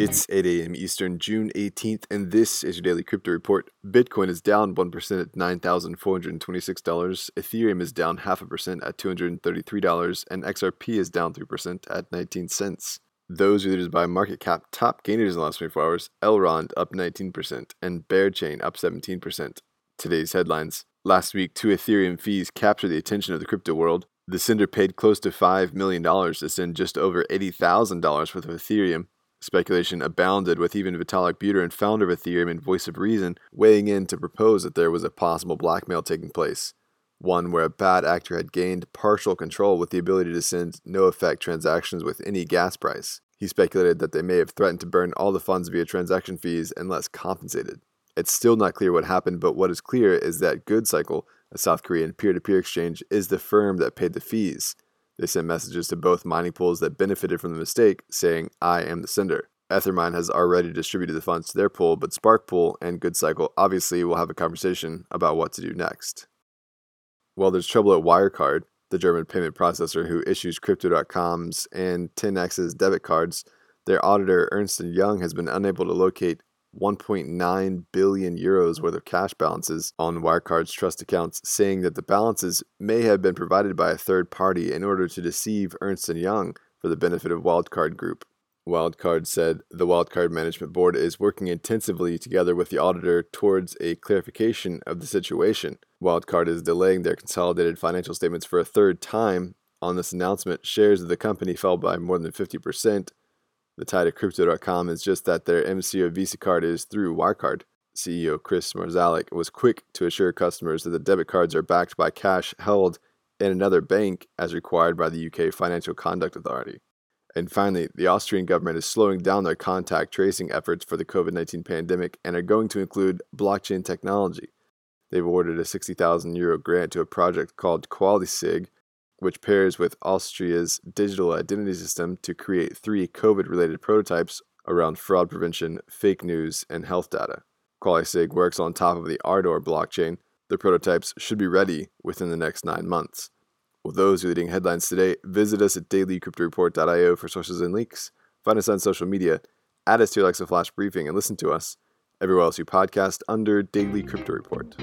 It's 8 a.m. Eastern, June 18th, and this is your daily crypto report. Bitcoin is down 1% at $9,426. Ethereum is down half a percent at $233, and XRP is down 3% at 19 cents. Those are leaders by market cap top gainers in the last 24 hours Elrond up 19%, and Bearchain up 17%. Today's headlines Last week, two Ethereum fees captured the attention of the crypto world. The sender paid close to $5 million to send just over $80,000 worth of Ethereum. Speculation abounded with even Vitalik Buterin, founder of Ethereum and voice of reason, weighing in to propose that there was a possible blackmail taking place. One where a bad actor had gained partial control with the ability to send no effect transactions with any gas price. He speculated that they may have threatened to burn all the funds via transaction fees unless compensated. It's still not clear what happened, but what is clear is that GoodCycle, a South Korean peer to peer exchange, is the firm that paid the fees. They sent messages to both mining pools that benefited from the mistake, saying, I am the sender. Ethermine has already distributed the funds to their pool, but Sparkpool and GoodCycle obviously will have a conversation about what to do next. While there's trouble at Wirecard, the German payment processor who issues Crypto.com's and 10x's debit cards, their auditor Ernst & Young has been unable to locate 1.9 billion euros hmm. worth of cash balances on Wirecard's trust accounts, saying that the balances may have been provided by a third party in order to deceive Ernst & Young for the benefit of Wirecard Group. Wirecard said the Wirecard Management Board is working intensively together with the auditor towards a clarification of the situation. Wirecard is delaying their consolidated financial statements for a third time. On this announcement, shares of the company fell by more than 50%, the tie to Crypto.com is just that their MCO Visa card is through Wirecard. CEO Chris Marszalek was quick to assure customers that the debit cards are backed by cash held in another bank as required by the UK Financial Conduct Authority. And finally, the Austrian government is slowing down their contact tracing efforts for the COVID 19 pandemic and are going to include blockchain technology. They've awarded a 60,000 euro grant to a project called QualiSig, which pairs with Austria's digital identity system to create three COVID related prototypes around fraud prevention, fake news, and health data. QualiSig works on top of the Ardor blockchain. The prototypes should be ready within the next nine months. With those leading headlines today, visit us at dailycryptoreport.io for sources and leaks. Find us on social media, add us to your Alexa Flash Briefing, and listen to us everywhere else you podcast under Daily Crypto Report.